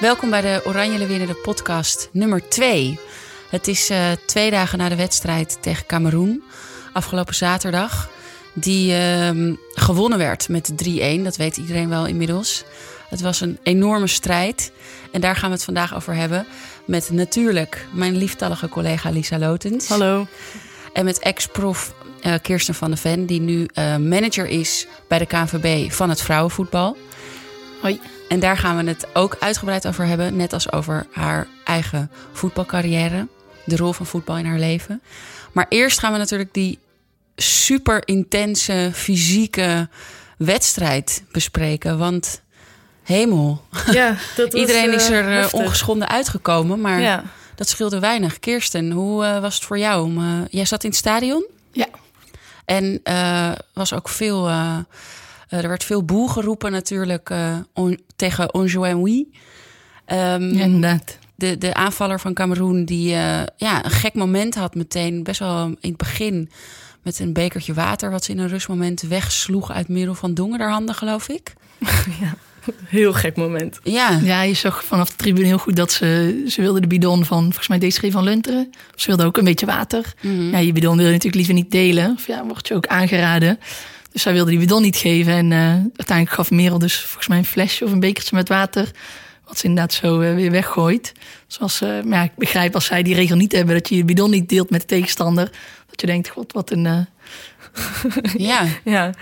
Welkom bij de Oranje Leeuwinnen podcast nummer 2. Het is uh, twee dagen na de wedstrijd tegen Cameroen, afgelopen zaterdag. Die uh, gewonnen werd met 3-1, dat weet iedereen wel inmiddels. Het was een enorme strijd. En daar gaan we het vandaag over hebben. Met natuurlijk mijn lieftallige collega Lisa Lotens. Hallo. En met ex-prof uh, Kirsten van de Ven, die nu uh, manager is bij de KNVB van het vrouwenvoetbal. Hoi. En daar gaan we het ook uitgebreid over hebben. Net als over haar eigen voetbalcarrière. De rol van voetbal in haar leven. Maar eerst gaan we natuurlijk die super intense fysieke wedstrijd bespreken. Want hemel. Ja, dat was, Iedereen is er uh, uh, ongeschonden uitgekomen. Maar Ja. dat scheelde weinig. Kirsten, hoe was het voor jou? Om, jij zat in het stadion Ja. En uh, was ook veel. Uh, er werd veel boel geroepen natuurlijk on, tegen Onjoui. Um, ja, inderdaad. De, de aanvaller van Cameroen die ja, een gek moment had meteen. Best wel in het begin met een bekertje water... wat ze in een rustmoment wegsloeg uit middel van dongerderhanden, geloof ik. ja, heel gek moment. Ja. ja, je zag vanaf de tribune heel goed dat ze... ze wilde de bidon van, volgens mij Desiree van Lunteren. Ze wilde ook een beetje water. Mhm. Mm -hmm. Ja, je bidon wil je natuurlijk liever niet delen. Of ja, wordt je ook aangeraden. Dus zij wilde die bidon niet geven. En uh, uiteindelijk gaf Merel dus volgens mij een flesje of een bekertje met water. Wat ze inderdaad zo uh, weer weggooit. Zoals, uh, maar ja, ik begrijp als zij die regel niet hebben... dat je je bidon niet deelt met de tegenstander. Dat je denkt, god, wat een... uh, ja. ja.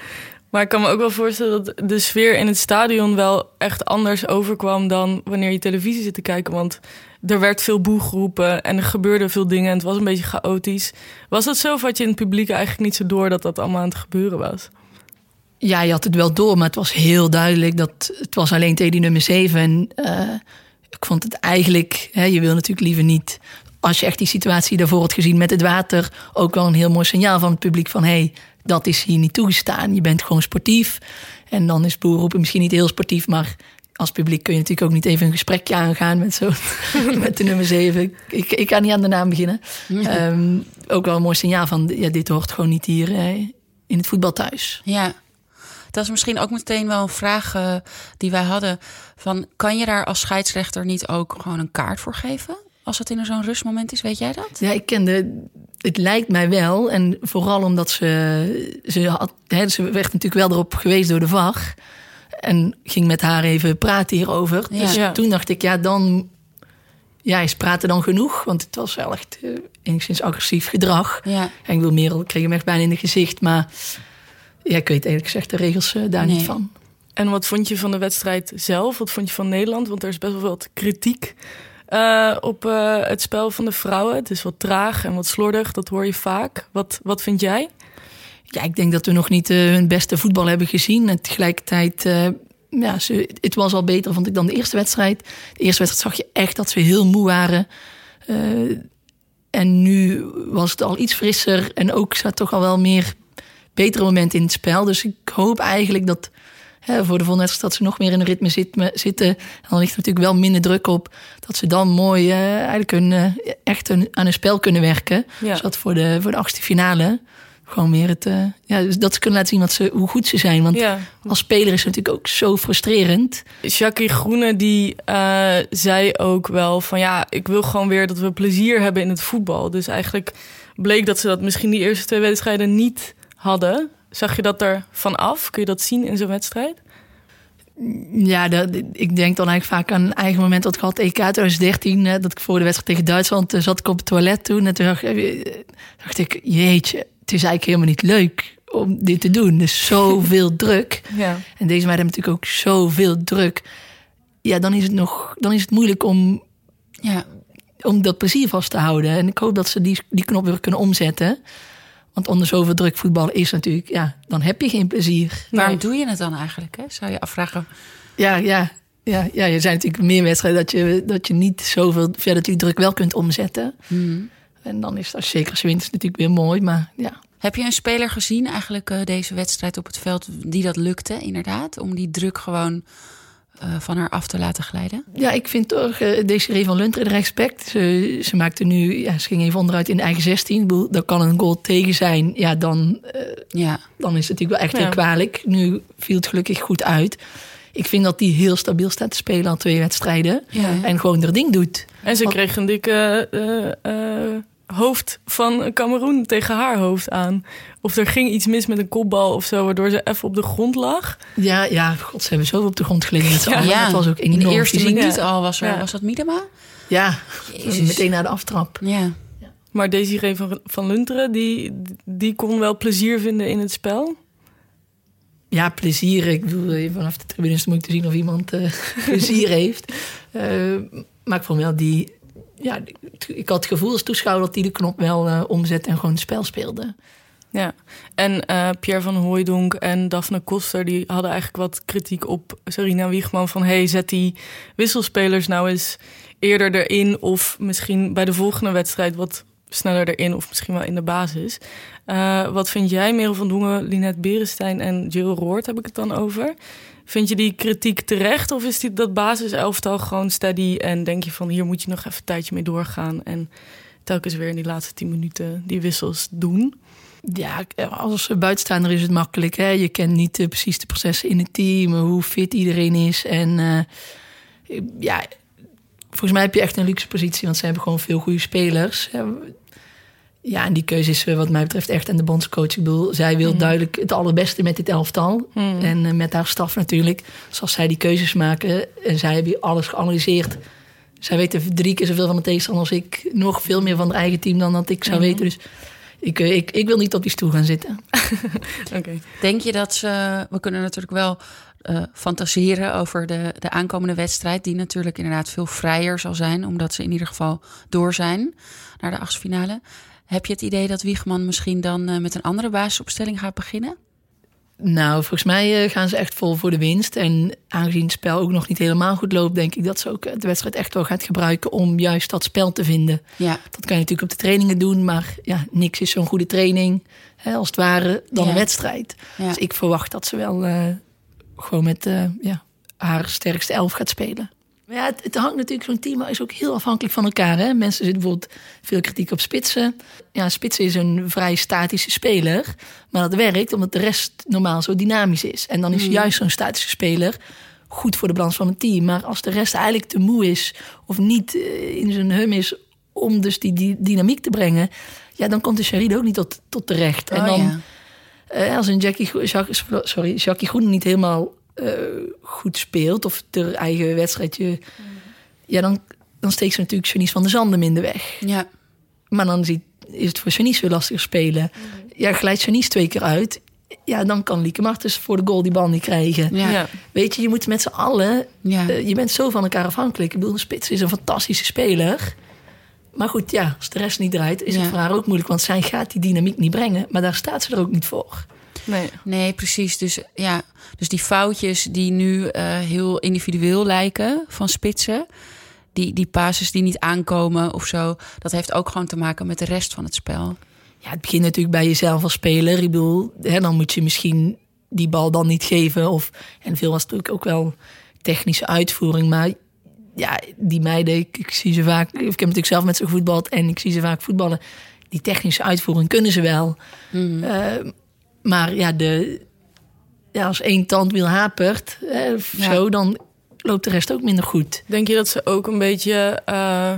Maar ik kan me ook wel voorstellen dat de sfeer in het stadion... wel echt anders overkwam dan wanneer je televisie zit te kijken. Want er werd veel boe geroepen en er gebeurden veel dingen... en het was een beetje chaotisch. Was dat zo of je in het publiek eigenlijk niet zo door... dat dat allemaal aan het gebeuren was? Ja, je had het wel door, maar het was heel duidelijk dat het was alleen tegen nummer 7. En uh, ik vond het eigenlijk, hè, je wil natuurlijk liever niet, als je echt die situatie daarvoor had gezien met het water, ook wel een heel mooi signaal van het publiek van hé, hey, dat is hier niet toegestaan. Je bent gewoon sportief. En dan is boerroepen misschien niet heel sportief, maar als publiek kun je natuurlijk ook niet even een gesprekje aangaan met, zo, met de nummer 7. Ik, ik kan niet aan de naam beginnen. Um, ook wel een mooi signaal van ja, dit hoort gewoon niet hier uh, in het voetbal thuis. Ja. Dat is misschien ook meteen wel een vraag uh, die wij hadden. Van, kan je daar als scheidsrechter niet ook gewoon een kaart voor geven? Als het in zo'n rustmoment is, weet jij dat? Ja, ik kende. Het lijkt mij wel. En vooral omdat ze. Ze, had, hè, ze werd natuurlijk wel erop geweest door de VAR. En ging met haar even praten hierover. Ja. Dus ja. toen dacht ik, ja, dan. Ja, is praten dan genoeg? Want het was wel echt uh, enigszins agressief gedrag. Ja. En ik wil meer, kreeg hem echt bijna in het gezicht. Maar ja, ik weet eerlijk gezegd de regels uh, daar nee. niet van. En wat vond je van de wedstrijd zelf? Wat vond je van Nederland? Want er is best wel wat kritiek uh, op uh, het spel van de vrouwen. Het is wat traag en wat slordig, dat hoor je vaak. Wat, wat vind jij? Ja, ik denk dat we nog niet uh, hun beste voetbal hebben gezien. En tegelijkertijd, ja, ze, het was al beter, vond ik, dan de eerste wedstrijd. De eerste wedstrijd zag je echt dat ze heel moe waren. en nu was het al iets frisser en ook zat toch al wel meer betere momenten in het spel. Dus ik hoop eigenlijk dat voor de wedstrijd dat ze nog meer in een ritme zit, zitten. En dan ligt er natuurlijk wel minder druk op. Dat ze dan mooi uh, eigenlijk hun, uh, echt een, aan hun spel kunnen werken. Ja. Zodat voor de, voor de achtste finale gewoon meer het... Uh, ja, dus dat ze kunnen laten zien wat ze, hoe goed ze zijn. Want ja. als speler is het natuurlijk ook zo frustrerend. Jackie Groene die zei ook wel van... ja, ik wil gewoon weer dat we plezier hebben in het voetbal. Dus eigenlijk bleek dat ze dat misschien die eerste twee wedstrijden niet hadden. Zag je dat er van af? Kun je dat zien in zo'n wedstrijd? Ja, dat, ik denk dan eigenlijk vaak aan een eigen moment dat ik had EK 2013. Hè, dat ik voor de wedstrijd tegen Duitsland uh, zat ik op het toilet toen. En toen dacht, dacht ik, jeetje, het is eigenlijk helemaal niet leuk om dit te doen. Dus zoveel druk. Ja. En deze meiden hebben natuurlijk ook zoveel druk. Ja, dan is het nog dan is het moeilijk om, ja. om dat plezier vast te houden. En ik hoop dat ze die, die knop weer kunnen omzetten. Want onder zoveel druk voetballen is natuurlijk, ja, dan heb je geen plezier. Waarom Nee. doe je het dan eigenlijk? Hè? Zou je afvragen. Ja, ja, ja, ja, er zijn natuurlijk meer wedstrijden dat je, dat je niet zoveel verder die druk wel kunt omzetten. En dan is dat zeker als je het natuurlijk weer mooi, maar ja. Heb je een speler gezien eigenlijk eh, deze wedstrijd op het veld die dat lukte inderdaad? Om die druk gewoon eh, van haar af te laten glijden? Ja, ik vind toch uh, Desiree van Lunteren respect. Ze, ze maakte nu, ja, ze ging even onderuit in de eigen 16. Ik bedoel, daar kan een goal tegen zijn. Ja, dan, uh, Ja. dan is het natuurlijk wel echt Ja. heel kwalijk. Nu viel het gelukkig goed uit. Ik vind dat die heel stabiel staat te spelen al twee wedstrijden. Ja. En gewoon haar ding doet. En ze Wat- kreeg een dikke eh, eh, hoofd van Cameroen tegen haar hoofd aan. Of er ging iets mis met een kopbal of zo, waardoor ze even op de grond lag. Ja, ja, god, ze hebben zo op de grond gelegen met allen. Ja. Dat was ook enorm In de eerste minuut Ja. al was er, Ja. was dat Miedema? Ja, Jezus. meteen na de aftrap. Ja. Maar Desiree van, van Lunteren, die, die kon wel plezier vinden in het spel. Ja, plezier. Ik bedoel, eh, vanaf de tribune is het moeilijk te zien of iemand eh, plezier heeft. Eh, maar ik vond wel die... Ja, ik had het gevoel als toeschouwer dat die de knop wel eh, omzet en gewoon het spel speelde. Ja, en eh, Pierre van Hooijdonk en Daphne Koster... die hadden eigenlijk wat kritiek op Sarina Wiegman... van hey, zet die wisselspelers nou eens eerder erin... of misschien bij de volgende wedstrijd wat sneller erin... of misschien wel in de basis. Eh, wat vind jij, Merel van Dongen, Linette Berenstein en Jill Roord... heb ik het dan over? Vind je die kritiek terecht of is die, dat basiselftal gewoon steady... en denk je van hier moet je nog even een tijdje mee doorgaan... en telkens weer in die laatste tien minuten die wissels doen... Ja, als buitenstaander is het makkelijk. Hè? Je kent niet eh, precies de processen in het team, hoe fit iedereen is. En eh, ja, volgens mij heb je echt een luxe positie, want ze hebben gewoon veel goede spelers. Ja, en die keuze is eh, wat mij betreft echt aan de bondscoach. Ik bedoel, zij wil duidelijk het allerbeste met dit elftal. En eh, met haar staf natuurlijk. Zoals zij die keuzes maken. En zij hebben alles geanalyseerd. Zij weten drie keer zoveel van de tegenstander als ik. Nog veel meer van haar eigen team dan dat ik zou weten. Dus ik, eh, ik, ik wil niet op die stoel gaan zitten. Denk je dat ze... We kunnen natuurlijk wel fantaseren over de, de aankomende wedstrijd... die natuurlijk inderdaad veel vrijer zal zijn... omdat ze in ieder geval door zijn naar de achtste Heb je het idee dat Wiegman misschien dan eh, met een andere basisopstelling gaat beginnen? Nou, volgens mij eh, gaan ze echt vol voor de winst. En aangezien het spel ook nog niet helemaal goed loopt, denk ik dat ze ook eh, de wedstrijd echt wel gaat gebruiken om juist dat spel te vinden. Ja, Dat kan je natuurlijk op de trainingen doen, maar ja, niks is zo'n goede training, hè, als het ware, dan Ja. een wedstrijd. ja. Dus ik verwacht dat ze wel gewoon met ja, haar sterkste elf gaat spelen. Ja, het, het hangt natuurlijk, zo'n team is ook heel afhankelijk van elkaar. Hè? Mensen zitten bijvoorbeeld veel kritiek op spitsen. Ja, spitsen is een vrij statische speler. Maar dat werkt omdat de rest normaal zo dynamisch is. En dan is juist zo'n statische speler goed voor de balans van het team. Maar als de rest eigenlijk te moe is of niet eh, in zijn hum is om dus die, die dynamiek te brengen... ja, dan komt de Sheride ook niet tot, tot terecht. En Oh, dan, ja. eh, als een Jackie, Jacques, sorry, Jackie Groen niet helemaal eh, goed speelt... of ter eigen wedstrijdje... ja, dan, dan steekt ze natuurlijk Janice van der Zanden in de weg. ja. Maar dan ziet, is het voor Janice weer lastiger spelen. Ja, glijdt Janice twee keer uit... ja, dan kan Lieke Martens voor de goal die bal niet krijgen. Ja. Ja. Weet je, je moet met z'n allen... Ja. eh, je bent zo van elkaar afhankelijk. Ik bedoel, de spits is een fantastische speler... Maar goed, ja, als de rest niet draait, is het voor haar ook moeilijk. Want zij gaat die dynamiek niet brengen. Maar daar staat ze er ook niet voor. Nee. Nee, precies. Dus, ja, dus die foutjes die nu eh, heel individueel lijken van spitsen... Die, die passes die niet aankomen of zo... dat heeft ook gewoon te maken met de rest van het spel. Ja, het begint natuurlijk bij jezelf als speler. Ik bedoel, hè, dan moet je misschien die bal dan niet geven. Of, en veel was natuurlijk ook wel technische uitvoering. Maar ja, die meiden, ik, ik zie ze vaak... Ik heb natuurlijk zelf met ze gevoetbald en ik zie ze vaak voetballen. Die technische uitvoering kunnen ze wel. Eh, maar ja, de, ja, als één tandwiel hapert hè, of Ja. zo... dan loopt de rest ook minder goed. Denk je dat ze ook een beetje eh,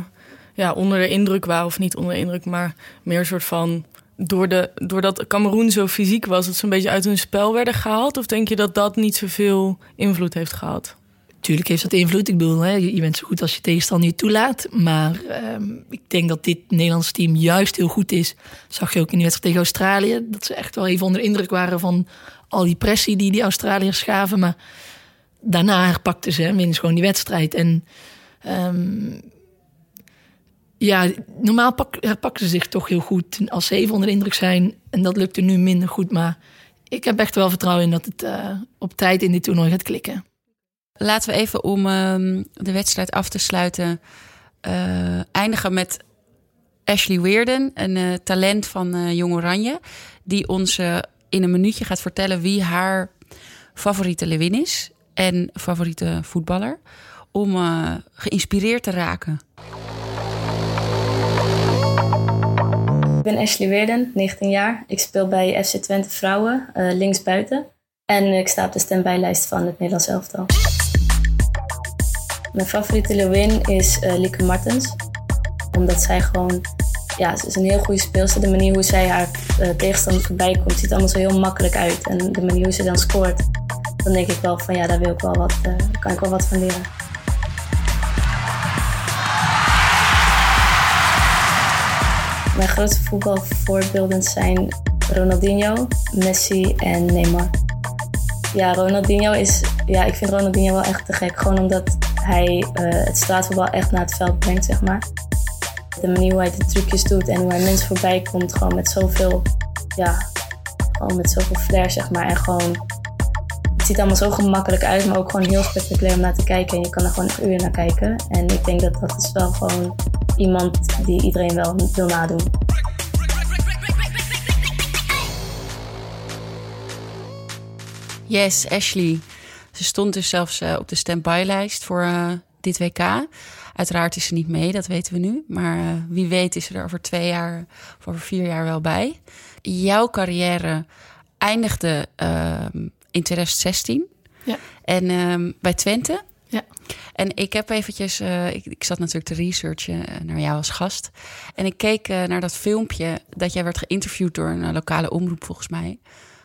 ja, onder de indruk waren, of niet onder de indruk, maar meer een soort van. Door de, doordat Cameroen zo fysiek was, dat ze een beetje uit hun spel werden gehaald? Of denk je dat dat niet zoveel invloed heeft gehad? Tuurlijk heeft dat invloed. Ik bedoel, hè, je bent zo goed als je tegenstander toelaat. Maar ehm, ik denk dat dit Nederlands team juist heel goed is. Zag je ook in die wedstrijd tegen Australië. Dat ze echt wel even onder de indruk waren van al die pressie die die Australiërs gaven. Maar daarna herpakten ze en winnen gewoon die wedstrijd. En ehm, ja, normaal pak, pakken ze zich toch heel goed als ze even onder de indruk zijn. En dat lukte nu minder goed. Maar ik heb echt wel vertrouwen in dat het uh, op tijd in dit toernooi gaat klikken. Laten we even om um, de wedstrijd af te sluiten uh, eindigen met Ashley Weerden, een uh, talent van Jong Oranje. Die ons in een minuutje gaat vertellen wie haar favoriete Lewin is. En favoriete voetballer. Om geïnspireerd te raken. Ik ben Ashley Weerden, 19 jaar. Ik speel bij FC Twente Vrouwen, linksbuiten. En ik sta op de stembijlijst van het Nederlands elftal. Mijn favoriete Lewin is uh, Lieke Martens. Omdat zij gewoon... Ja, ze is een heel goede speelster. De manier hoe zij haar uh, tegenstander voorbij komt, ziet allemaal zo heel makkelijk uit. En de manier hoe ze dan scoort, dan denk ik wel van ja, daar wil ik wel wat, uh, kan ik wel wat van leren. Mijn grootste voetbalvoorbeelden zijn Ronaldinho, Messi en Neymar. Ja, Ronaldinho is. Ja, ik vind Ronaldinho wel echt te gek. Gewoon omdat hij uh, het straatvoetbal echt naar het veld brengt, zeg maar. De manier hoe hij de trucjes doet en hoe hij mensen voorbij komt, gewoon met zoveel. Ja, gewoon met zoveel flair, zeg maar. En gewoon. Het ziet allemaal zo gemakkelijk uit, maar ook gewoon heel spectaculair om naar te kijken. En je kan er gewoon uur naar kijken. En ik denk dat dat is wel gewoon iemand die iedereen wel wil nadoen. Yes, Ashley. Ze stond dus zelfs uh, op de stand-by-lijst voor uh, dit WK. Uiteraard is ze niet mee, dat weten we nu. Maar uh, wie weet is ze er over twee jaar of over vier jaar wel bij. Jouw carrière eindigde ehm, in 2016. Ja. En um, bij Twente. Ja. En ik heb eventjes, uh, ik, ik, zat natuurlijk te researchen naar jou als gast. En ik keek uh, naar dat filmpje dat jij werd geïnterviewd door een lokale omroep volgens mij.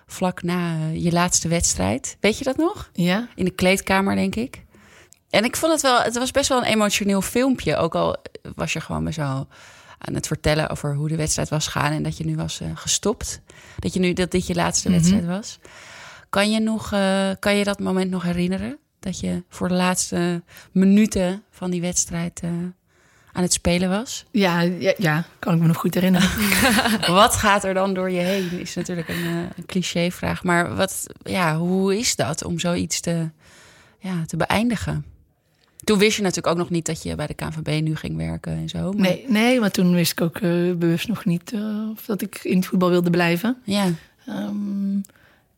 Vlak na uh, je laatste wedstrijd. Weet je dat nog? Ja. In de kleedkamer, denk ik. En ik vond het wel, het was best wel een emotioneel filmpje. Ook al was je gewoon maar zo aan het vertellen over hoe de wedstrijd was gegaan. En dat je nu was gestopt. Dat, je nu, dat dit je laatste mm -hmm. wedstrijd was. Kan je, nog, kan je dat moment nog herinneren? Dat je voor de laatste minuten van die wedstrijd uh, aan het spelen was? Ja, ja, ja, kan ik me nog goed herinneren. wat gaat er dan door je heen? Is natuurlijk een, uh, een clichévraag. Maar wat, ja, hoe is dat om zoiets te, ja, te beëindigen? Toen wist je natuurlijk ook nog niet dat je bij de KNVB nu ging werken en zo. Maar... Nee, nee, maar toen wist ik ook uh, bewust nog niet uh, of dat ik in het voetbal wilde blijven. Ja. Um,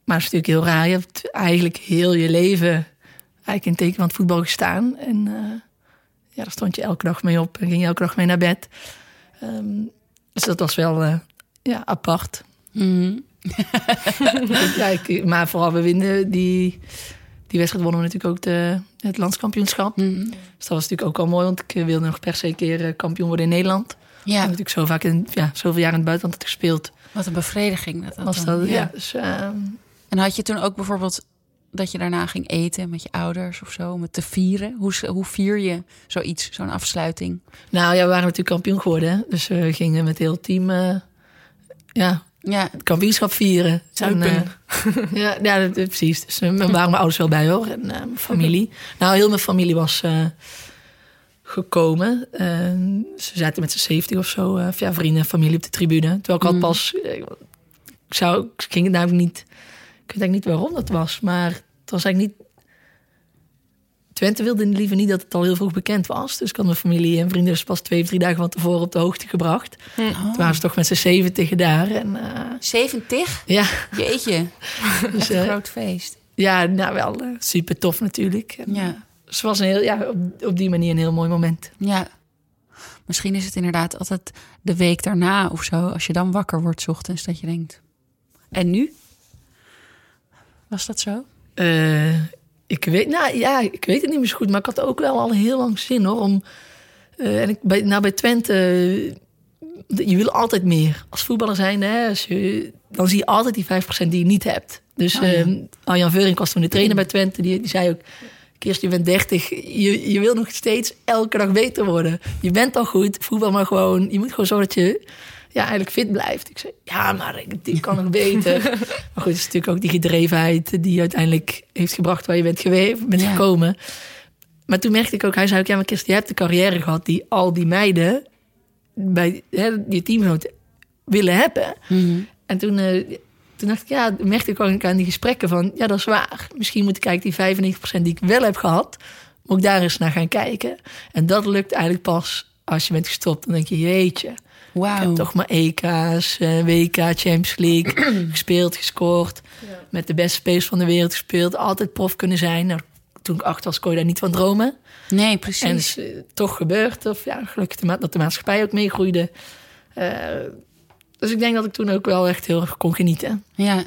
maar het is natuurlijk heel raar. Je hebt eigenlijk heel je leven eigenlijk in teken van het voetbal gestaan. En uh, ja, daar stond je elke dag mee op en ging je elke dag mee naar bed. Um, dus dat was wel uh, ja, apart. Mm ja, ik, maar vooral we winnen die, die wedstrijd wonnen we natuurlijk ook de, het landskampioenschap. Mm. Dus dat was natuurlijk ook al mooi, want ik wilde nog per se een keer kampioen worden in Nederland. Ja. Ik natuurlijk zo vaak in, ja, zoveel jaar in het buitenland gespeeld. Wat een bevrediging dat, dat was dat, ja. ja dus, uh, en had je toen ook bijvoorbeeld dat je daarna ging eten met je ouders of zo, om het te vieren? Hoe, hoe vier je zoiets, zo'n afsluiting? Nou ja, we waren natuurlijk kampioen geworden. Dus we gingen met heel team uh, ja, ja. het kampioenschap vieren. En, uh, ja, ja dat, precies. Dus uh, waren mijn ouders wel bij hoor. En mijn familie. nou, heel mijn familie was gekomen. ze zaten met z'n 70 of zo. ja, vrienden en familie op de tribune. Terwijl ik had pas... ik, zou, ik ging het namelijk niet... Ik weet eigenlijk niet waarom dat was, maar het was eigenlijk niet. Twente wilde liever niet dat het al heel vroeg bekend was. Dus ik had mijn familie en vrienden dus pas twee, drie dagen van tevoren op de hoogte gebracht. Oh. Toen waren ze toch met z'n zeventig daar. En, uh, 70? Ja. Jeetje. dus, een groot feest. Ja, nou wel uh, super tof natuurlijk. En, ja. Dus het was een heel, ja, op, op die manier een heel mooi moment. Ja. Misschien is het inderdaad altijd de week daarna of zo, als je dan wakker wordt 's ochtends, dat je denkt. En nu? Was dat zo? Uh, ik weet, nou ja, ik weet het niet meer zo goed, maar ik had ook wel al heel lang zin hoor. Om, uh, en ik, bij, nou, bij Twente, uh, je wil altijd meer. Als voetballer zijn, hè, als je, dan zie je altijd die 5% die je niet hebt. Dus Oh, ja. Arjan Veuring was toen de trainer bij Twente, die, die zei ook. Kirst, je bent 30, je, je wil nog steeds elke dag beter worden. Je bent al goed, voetbal maar gewoon. Je moet gewoon zorgen dat je ja, eigenlijk fit blijft. Ik zei, ja, maar ik, ik kan nog beter. maar goed, het is natuurlijk ook die gedrevenheid die uiteindelijk heeft gebracht waar je bent, geweest, bent Ja. gekomen. Maar toen merkte ik ook, hij zei ook, ja, maar Kirsten, je hebt de carrière gehad die al die meiden bij hè, je teamgenoot willen hebben. Mhm. En toen, eh, toen dacht ik, ja, merkte ik ook aan die gesprekken van, ja, dat is waar. Misschien moet ik kijken die 95% die ik wel heb gehad, moet ik daar eens naar gaan kijken. En dat lukt eigenlijk pas als je bent gestopt. Dan denk je, jeetje, ik heb toch maar EK's, eh, WK, Champions League gespeeld, gescoord. Met de beste spelers van de wereld gespeeld. Altijd prof kunnen zijn. Nou, toen ik acht was, kon je daar niet van dromen. Nee, En precies. het is eh, toch gebeurd. Of ja, gelukkig de dat de maatschappij ook meegroeide. Eh, dus ik denk dat ik toen ook wel echt heel erg kon genieten. Ja.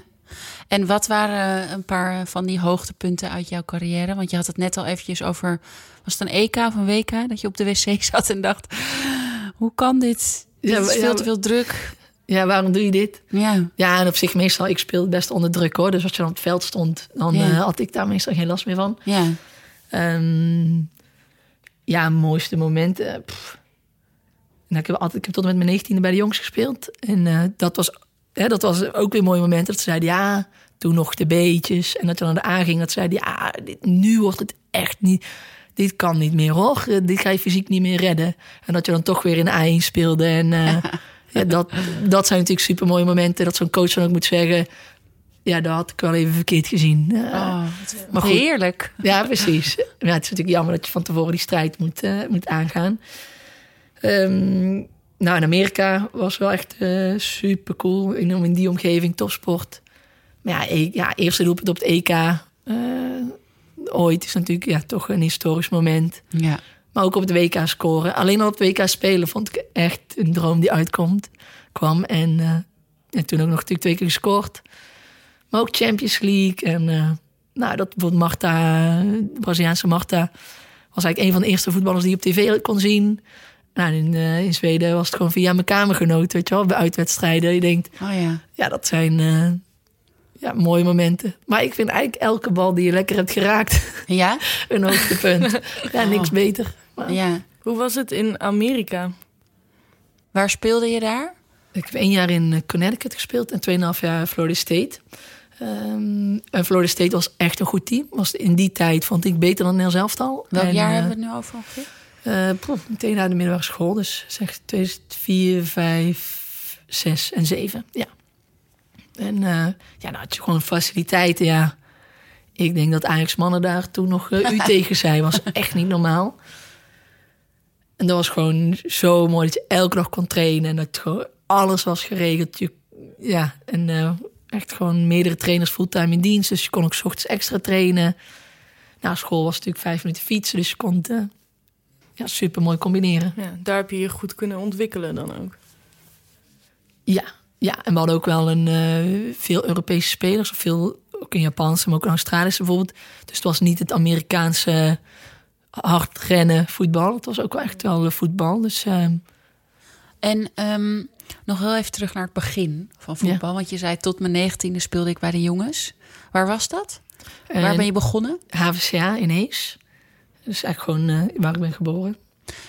En wat waren een paar van die hoogtepunten uit jouw carrière? Want je had het net al eventjes over... Was het een EK of een WK? Dat je op de wc zat en dacht... Hoe kan dit? Dit Ja, is maar- veel ja, te veel druk. Ja, waarom doe je dit? Ja. Ja, en op zich meestal, ik speelde best onder druk hoor. Dus als je dan op het veld stond, dan Ja. eh, had ik daar meestal geen last meer van. Ja. Ehm, ja, mooiste momenten. pff. Nou, ik, heb altijd, ik heb tot en met mijn 19e bij de jongens gespeeld. En eh, dat, was, hè, dat was ook weer een mooi moment. Dat ze zeiden, ja, toen nog de beetjes. En dat je dan de aanging, dat ze zeiden, ja, dit, nu wordt het echt niet... Dit kan niet meer hoor. Dit ga je fysiek niet meer redden. En dat je dan toch weer in de A1 speelde. En eh, ja, dat, dat zijn natuurlijk super mooie momenten. Dat zo'n coach dan ook moet zeggen... Ja, dat had ik wel even verkeerd gezien. Eh, Oh, maar goed. heerlijk. ja, precies. Ja, het is natuurlijk jammer dat je van tevoren die strijd moet, eh, moet aangaan. Ehm, nou, in Amerika was wel echt super cool. In, in die omgeving, topsport. Maar ja, e- ja eerste doelpunt op het EK. Ooit is natuurlijk ja, toch een historisch moment. Ja. Maar ook op het WK scoren. Alleen al op het WK spelen vond ik echt een droom die uitkomt. Kwam. En, eh, en toen ook nog natuurlijk twee keer gescoord. Maar ook Champions League. En eh, nou, dat bijvoorbeeld Marta, de Braziliaanse Marta, was eigenlijk een van de eerste voetballers die je op tv kon zien. Nou, in, eh, in Zweden was het gewoon via mijn kamergenoot, weet je wel, bij uitwedstrijden. Je denkt, Oh ja. ja, dat zijn eh, ja, mooie momenten. Maar ik vind eigenlijk elke bal die je lekker hebt geraakt Ja? een hoogtepunt. ja, niks Oh. beter. Maar Ja. Hoe was het in Amerika? Waar speelde je daar? Ik heb één jaar in eh, Connecticut gespeeld en 2,5 jaar in Florida State. Ehm, en Florida State was echt een goed team. Was in die tijd vond ik beter dan Nederlands elftal. Welk En, jaar eh, hebben we het nu over ongeveer? eh, meteen na de middelbare school. Dus zeg 2004, 5, 6 en 7. Ja. En eh, ja, nou had je gewoon faciliteiten. Ja. Ik denk dat Ajax mannen daar toen nog eh, u tegen zijn. Was echt niet normaal. En dat was gewoon zo mooi dat je elke dag kon trainen. En dat gewoon alles was geregeld. Je, ja, en eh, echt gewoon meerdere trainers fulltime in dienst. Dus je kon ook 's ochtends extra trainen. Na school was het natuurlijk vijf minuten fietsen. Dus je kon het ja, super mooi combineren. Ja, daar heb je je goed kunnen ontwikkelen dan ook. Ja, ja, en we hadden ook wel een, eh, veel Europese spelers. Of veel, ook in Japanse, maar ook in Australische bijvoorbeeld. Dus het was niet het Amerikaanse hard rennen voetbal. Het was ook wel echt wel eh, voetbal. Dus eh, En ehm, nog heel even terug naar het begin van voetbal. Want je zei tot mijn negentiende speelde ik bij de jongens. Waar was dat? Waar en ben je begonnen? HVCA in Hees. Dus eigenlijk gewoon eh, waar ik ben geboren.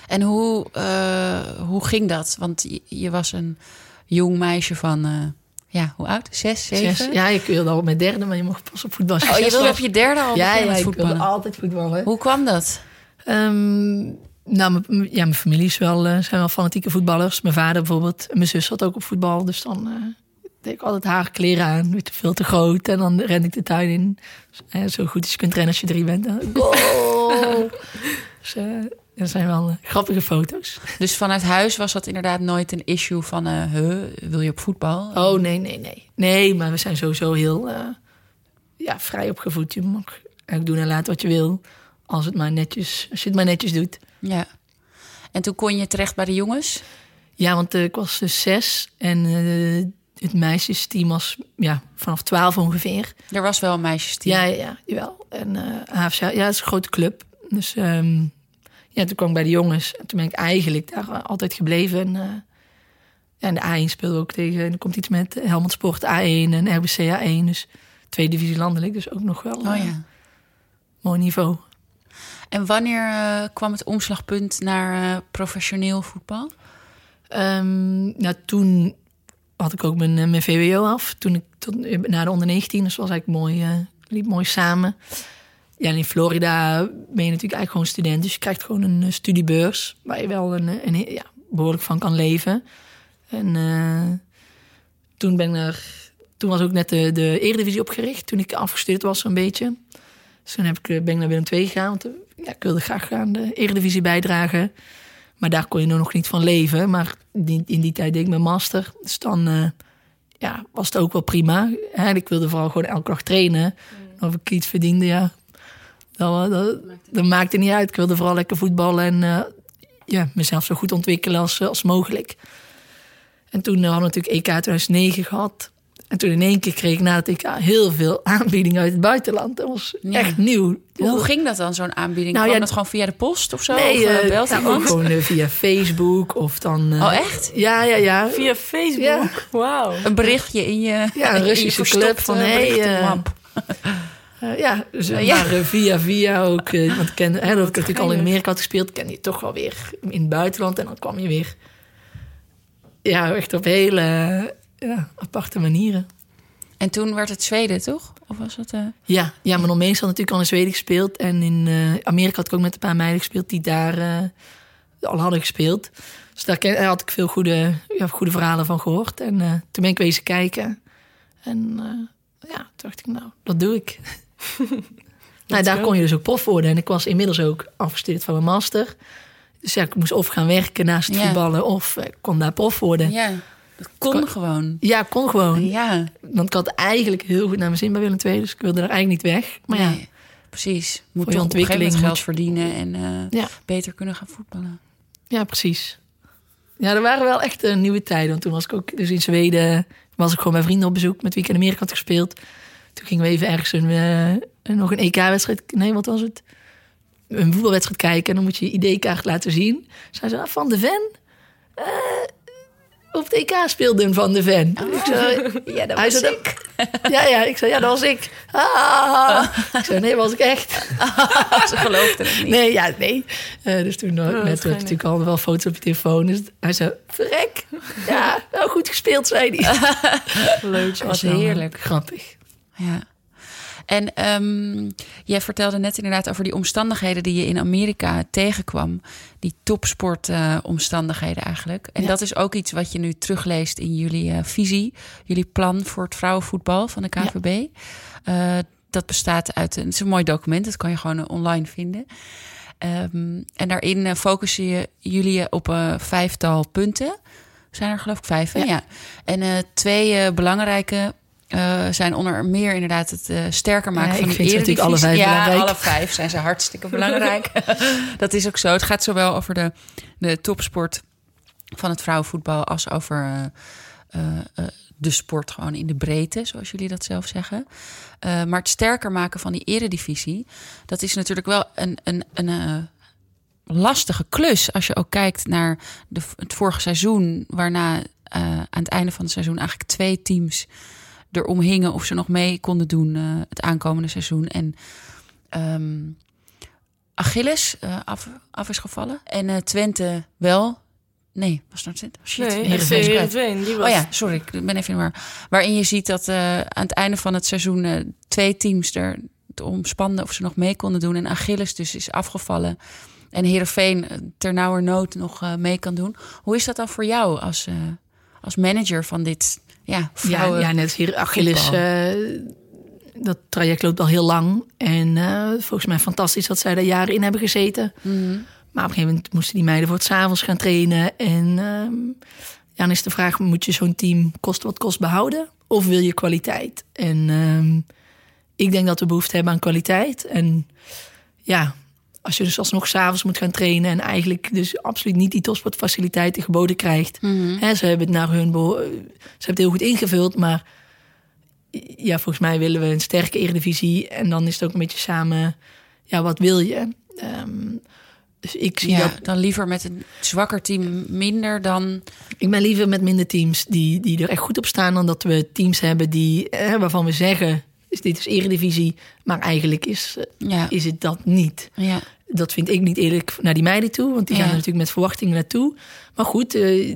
En hoe, hoe ging dat? Want je, je was een jong meisje van, eh, ja, hoe oud? Zes, zeven? Zes, ja, ik wilde al op mijn derde, maar je mocht pas op voetbal. Oh, je wilde op je derde al Ja, ja, ik voetballen. altijd voetballen. Hoe kwam dat? Ehm, nou, mijn, ja, mijn familie is wel, eh, zijn wel fanatieke voetballers. Mijn vader bijvoorbeeld. En mijn zus zat ook op voetbal. Dus dan eh, deed ik altijd haar kleren aan. Veel te groot. En dan rende ik de tuin in. Dus, zo goed als je kunt rennen als je drie bent. Dan, goal! dus, dat zijn wel eh, grappige foto's. Dus vanuit huis was dat inderdaad nooit een issue van, huh, wil je op voetbal? Oh, nee, nee, nee. Nee, maar we zijn sowieso heel eh, ja, vrij opgevoed. Je mag eigenlijk doen en laten wat je wil. Als, het maar netjes, als je het maar netjes doet. Ja. En toen kon je terecht bij de jongens? Ja, want ik was dus zes en het meisjesteam was ja, vanaf twaalf ongeveer. Er was wel een meisjesteam. Ja, ja, ja, jawel. En HFC, ja, het is een grote club. Dus ehm, ja, toen kwam ik bij de jongens. En toen ben ik eigenlijk daar eh, altijd gebleven. En, eh, ja, en de A1 speelde ook tegen. En er komt iets met Helmond Sport A1 en RBC A1. Dus tweede divisie landelijk. Dus ook nog wel Oh eh, ja. mooi niveau. En wanneer eh, kwam het omslagpunt naar eh, professioneel voetbal? Ehm, nou, toen had ik ook mijn, eh, mijn VWO af. Toen ik tot, naar de onder 19, dus was eigenlijk mooi, eh, liep mooi samen. Ja, in Florida ben je natuurlijk eigenlijk gewoon student. Dus je krijgt gewoon een eh, studiebeurs. Waar je wel een, een, ja, behoorlijk van kan leven. En eh, toen ben ik er, toen was ook net de, de Eredivisie opgericht, toen ik afgestudeerd was zo'n beetje. Dus toen heb ik, ben ik naar Willem II gegaan, want ja, ik wilde graag aan de Eredivisie bijdragen. Maar daar kon je nog niet van leven. Maar in, in die tijd deed ik mijn master. Dus dan ja, was het ook wel prima. En ik wilde vooral gewoon elke dag trainen. Of ik iets verdiende, ja. Dat, dat, dat maakte niet uit. Ik wilde vooral lekker voetballen en uh, ja, mezelf zo goed ontwikkelen als, als mogelijk. En toen hadden we natuurlijk EK 2009 gehad. En toen in één keer kreeg ik na het EK heel veel aanbiedingen uit het buitenland. Dat was echt nieuw. Hoe ging dat dan, zo'n aanbieding? Nou, Kwam ja, dat gewoon via de post of zo? Nee, of, uh, belt ja, ook gewoon uh, via Facebook of dan... Uh, oh, echt? Ja, ja, ja. Via Facebook? Ja. Wauw. Een berichtje in je Ja, een Russische club van... Hey, uh, ja, dus, ja. maar via via ook. Uh, want ik ken, hè, dat ik natuurlijk al in Amerika had gespeeld, ken je toch wel weer in het buitenland. En dan kwam je weer ja, echt op hele ja, aparte manieren. En toen werd het Zweden, toch? Of was het? Uh... Ja, ja, maar nog meestal natuurlijk al in Zweden gespeeld. En in Amerika had ik ook met een paar meiden gespeeld die daar al hadden gespeeld. Dus daar had ik veel goede, ja, goede verhalen van gehoord. En toen ben ik wezen kijken. En ja, toen dacht ik, nou, dat doe ik. nou, daar kon je dus ook prof worden. En ik was inmiddels ook afgestudeerd van mijn master. Dus ja, ik moest of gaan werken naast het voetballen... of ik kon daar prof worden. Ja, dat kon gewoon. Ja, kon gewoon. Ja. Want ik had eigenlijk heel goed naar mijn zin bij Willem II... dus ik wilde er eigenlijk niet weg. Maar nee, ja, precies. Moet je ontwikkeling geld verdienen... en uh, beter kunnen gaan voetballen. Ja, precies. Ja, er waren wel echt uh, nieuwe tijden. Want toen was ik ook dus in Zweden... was ik gewoon bij vrienden op bezoek... met wie ik in Amerika had gespeeld... Toen gingen we even ergens een, uh, nog een EK-wedstrijd... Nee, wat was het? Een voetbalwedstrijd kijken. En dan moet je je ID-kaart laten zien. Zij zei, ah, Van de Ven? Uh, op het EK speelde een Van de Ven. Oh. Ik zei, ja, dat was zei, ik. Ja, ja, ik zei, ja, dat was ik. Ah. Ik zei, nee, was ik echt. Ze geloofde het niet. Nee, ja, nee. Uh, dus toen oh, met natuurlijk al wel foto's op je telefoon. Dus hij zei, verrek. Ja, wel goed gespeeld, zei hij. Leuk. Was heerlijk. Grappig. Ja. En um, jij vertelde net inderdaad over die omstandigheden die je in Amerika tegenkwam. Die topsportomstandigheden uh, eigenlijk. En dat is ook iets wat je nu terugleest in jullie uh, visie, jullie plan voor het vrouwenvoetbal van de KVB. Ja. Uh, dat bestaat uit een, het is een mooi document, dat kan je gewoon online vinden. Um, en daarin focussen je, jullie op een vijftal punten. Zijn er geloof ik vijf, ja. ja. En twee belangrijke uh, zijn onder meer inderdaad het uh, sterker maken ja, van de Eredivisie. natuurlijk alle vijf ja, alle vijf zijn ze hartstikke belangrijk. dat is ook zo. Het gaat zowel over de, de topsport van het vrouwenvoetbal als over uh, de sport gewoon in de breedte, zoals jullie dat zelf zeggen. maar het sterker maken van die eredivisie, dat is natuurlijk wel een, een, een lastige klus. Als je ook kijkt naar de, het vorige seizoen, waarna aan het einde van het seizoen eigenlijk twee teams erom hingen of ze nog mee konden doen uh, het aankomende seizoen. En um, Achilles uh, af, af is gevallen. En uh, Twente wel. Nee, was dat Twente? Shit, nee, Heerenveen. Die was... Oh ja, sorry, ik ben even in waar. Waarin je ziet dat aan het einde van het seizoen twee teams er omspanden of ze nog mee konden doen. En Achilles dus is afgevallen. En Heerenveen ter nauwernood nog mee kan doen. Hoe is dat dan voor jou als, als manager van dit ja, ja, ja, net hier Achilles. Uh, dat traject loopt al heel lang. En uh, volgens mij fantastisch dat zij daar jaren in hebben gezeten. Mm -hmm. Maar op een gegeven moment moesten die meiden voor het s'avonds gaan trainen. En ja, dan is de vraag, moet je zo'n team kost wat kost behouden? Of wil je kwaliteit? En ehm, ik denk dat we behoefte hebben aan kwaliteit. En ja, als je dus alsnog s'avonds moet gaan trainen... en eigenlijk dus absoluut niet die topsportfaciliteiten geboden krijgt. Mm ze hebben het naar hun... Ze hebben het heel goed ingevuld, maar... Ja, volgens mij willen we een sterke eredivisie. En dan is het ook een beetje samen... Ja, wat wil je? Um, dus ik zie ja, dat... Dan liever met een zwakker team minder dan... Ik ben liever met minder teams die, die er echt goed op staan... dan dat we teams hebben die, eh, waarvan we zeggen is dit is eredivisie. Maar eigenlijk is, eh, ja. is het dat niet. Ja. Dat vind ik niet eerlijk naar die meiden toe. Want die gaan er natuurlijk met verwachtingen naartoe. Maar goed, uh,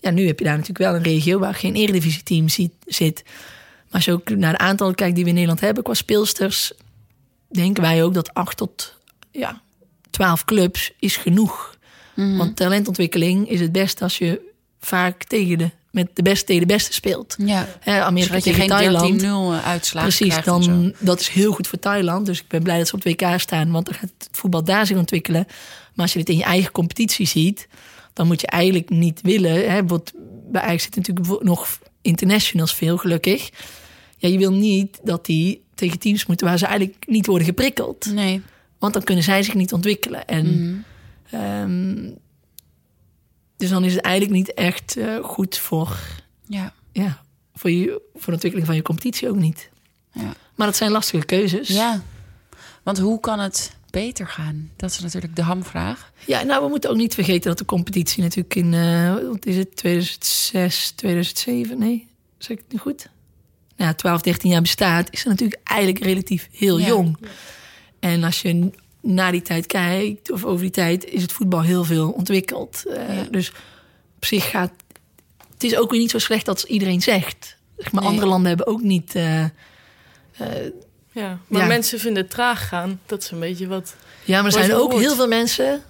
ja, nu heb je daar natuurlijk wel een regio... waar geen eredivisie-team zit. Maar als je ook naar de aantallen kijkt die we in Nederland hebben... qua speelsters, denken wij ook dat acht tot ja, twaalf clubs is genoeg. Mhm. Want talentontwikkeling is het best als je vaak tegen de, met de beste tegen de beste speelt. Ja. Hè, Amerika je tegen geen Thailand. 13-0 uitslagen Precies, krijgt en zo. dan, dat is heel goed voor Thailand. Dus ik ben blij dat ze op het WK staan, want dan gaat het voetbal daar zich ontwikkelen. Maar als je dit in je eigen competitie ziet, dan moet je eigenlijk niet willen. Hè, bijvoorbeeld, bij Ajax zitten natuurlijk nog internationals veel, gelukkig. Ja, je wil niet dat die tegen teams moeten waar ze eigenlijk niet worden geprikkeld. Nee. Want dan kunnen zij zich niet ontwikkelen. En, Mhm. ehm, dus dan is het eigenlijk niet echt eh, goed voor, Ja. ja, voor, je, voor de ontwikkeling van je competitie ook niet. Ja. Maar dat zijn lastige keuzes. ja. Want hoe kan het beter gaan? Dat is natuurlijk de hamvraag. Ja, nou, we moeten ook niet vergeten dat de competitie natuurlijk in, eh, wat is het, 2006, 2007, nee, zeg ik het nu goed? Nou, ja, 12, 13 jaar bestaat, is er natuurlijk eigenlijk relatief heel Ja. jong. En als je na die tijd kijkt, of over die tijd, is het voetbal heel veel ontwikkeld. Eh, Ja. Dus op zich gaat, het is ook weer niet zo slecht als iedereen zegt. Zeg maar Nee. andere landen hebben ook niet... eh, Ja, maar Ja. mensen vinden het traag gaan. Dat is een beetje wat... Ja, maar er zijn ook heel veel mensen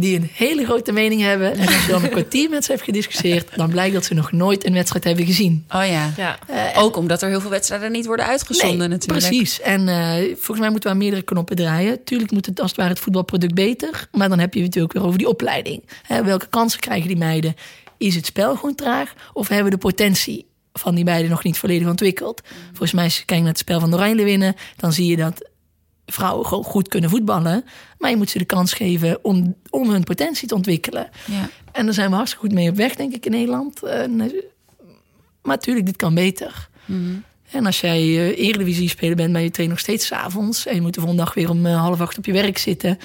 die een hele grote mening hebben. En als je dan een kwartier met ze hebt gediscussieerd, dan blijkt dat ze nog nooit een wedstrijd hebben gezien. Oh ja. Ja, Ook omdat er heel veel wedstrijden niet worden uitgezonden natuurlijk. Precies. En eh, volgens mij moeten we aan meerdere knoppen draaien. Tuurlijk moet het als het ware het voetbalproduct beter. Maar dan heb je het natuurlijk weer over die opleiding. Hè, welke kansen krijgen die meiden? Is het spel gewoon traag? Of hebben we de potentie van die meiden nog niet volledig ontwikkeld? Volgens mij, als je kijkt naar het spel van de Oranje winnen... dan zie je dat vrouwen gewoon goed kunnen voetballen. Maar je moet ze de kans geven om, om hun potentie te ontwikkelen. Ja. En daar zijn we hartstikke goed mee op weg, denk ik, in Nederland. En, eh, maar natuurlijk, dit kan beter. Mhm. En als jij uh, Eredivisie speler bent, maar je traint nog steeds 's avonds... en je moet de volgende dag weer om eh, half acht op je werk zitten...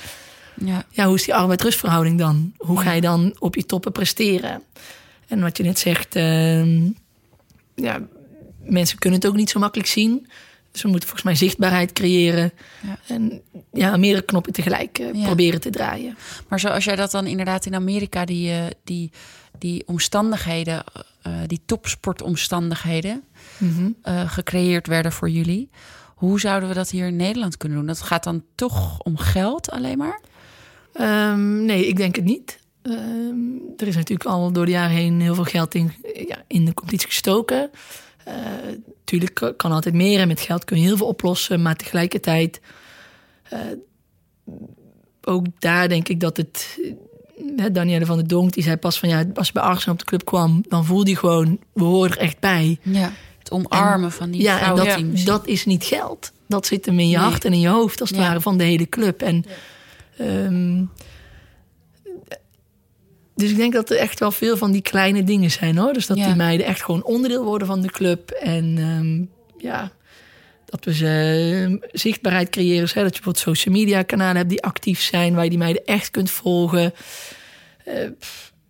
Ja. ja, hoe is die arbeid-rustverhouding dan? Hoe ga je dan op je toppen presteren? En wat je net zegt, ehm, ja, mensen kunnen het ook niet zo makkelijk zien. We moeten volgens mij zichtbaarheid creëren. Ja. En ja, meerdere knoppen tegelijk eh, Ja. proberen te draaien. Maar zoals jij dat dan inderdaad in Amerika, die, eh, die, die omstandigheden, eh, die topsportomstandigheden Mhm. gecreëerd werden voor jullie. Hoe zouden we dat hier in Nederland kunnen doen? Dat gaat dan toch om geld alleen maar? Ehm, nee, ik denk het niet. Ehm, er is natuurlijk al door de jaren heen heel veel geld in, ja, in de competitie gestoken. Eh tuurlijk kan altijd meer en met geld kun je heel veel oplossen. Maar tegelijkertijd, eh, ook daar denk ik dat het... Hè, Danielle van der Donk, die zei pas van ja, als je bij Arsenal op de club kwam, dan voelde je gewoon, we horen er echt bij. Ja. Het omarmen van die ja, en dat, vrouwenteams. dat is niet geld. Dat zit hem in je Nee. hart en in je hoofd, als het Ja. ware, van de hele club. En, ehm, dus ik denk dat er echt wel veel van die kleine dingen zijn hoor. Dus dat Ja. die meiden echt gewoon onderdeel worden van de club. En ehm, ja, dat we ze ehm, zichtbaarheid creëren. Hè, dat je bijvoorbeeld social media kanalen hebt die actief zijn, waar je die meiden echt kunt volgen. Eh,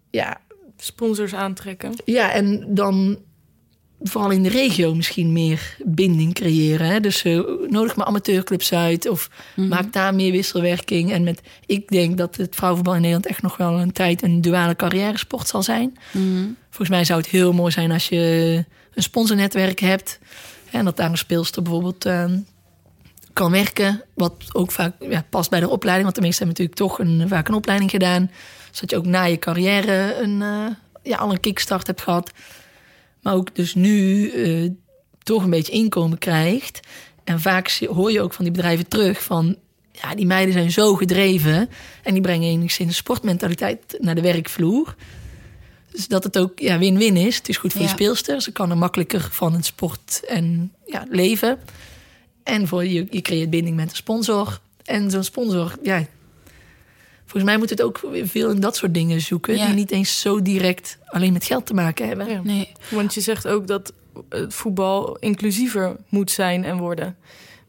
ja, sponsors aantrekken. ja, en dan vooral in de regio misschien meer binding creëren. Hè? Dus eh, nodig maar amateurclubs uit of maak daar meer wisselwerking. En met, ik denk dat het vrouwenvoetbal in Nederland echt nog wel een tijd een duale carrière sport zal zijn. Mhm. Volgens mij zou het heel mooi zijn als je een sponsornetwerk hebt. Hè, en dat daar een speelster bijvoorbeeld eh, kan werken. Wat ook vaak ja, past bij de opleiding. Want de meesten hebben natuurlijk toch een, vaak een opleiding gedaan. Zodat je ook na je carrière een, eh, ja, al een kickstart hebt gehad. Maar ook dus nu eh, toch een beetje inkomen krijgt. En vaak hoor je ook van die bedrijven terug van... ja, die meiden zijn zo gedreven... en die brengen enigszins sportmentaliteit naar de werkvloer. Dus dat het ook ja, win-win is. Het is goed voor Ja. de speelster. Ze kan er makkelijker van het sport en ja, leven. En voor je, je creëert binding met een sponsor. En zo'n sponsor, ja... Volgens mij moet het ook veel in dat soort dingen zoeken... Ja. die niet eens zo direct alleen met geld te maken hebben. Ja. Nee. Want je zegt ook dat het voetbal inclusiever moet zijn en worden.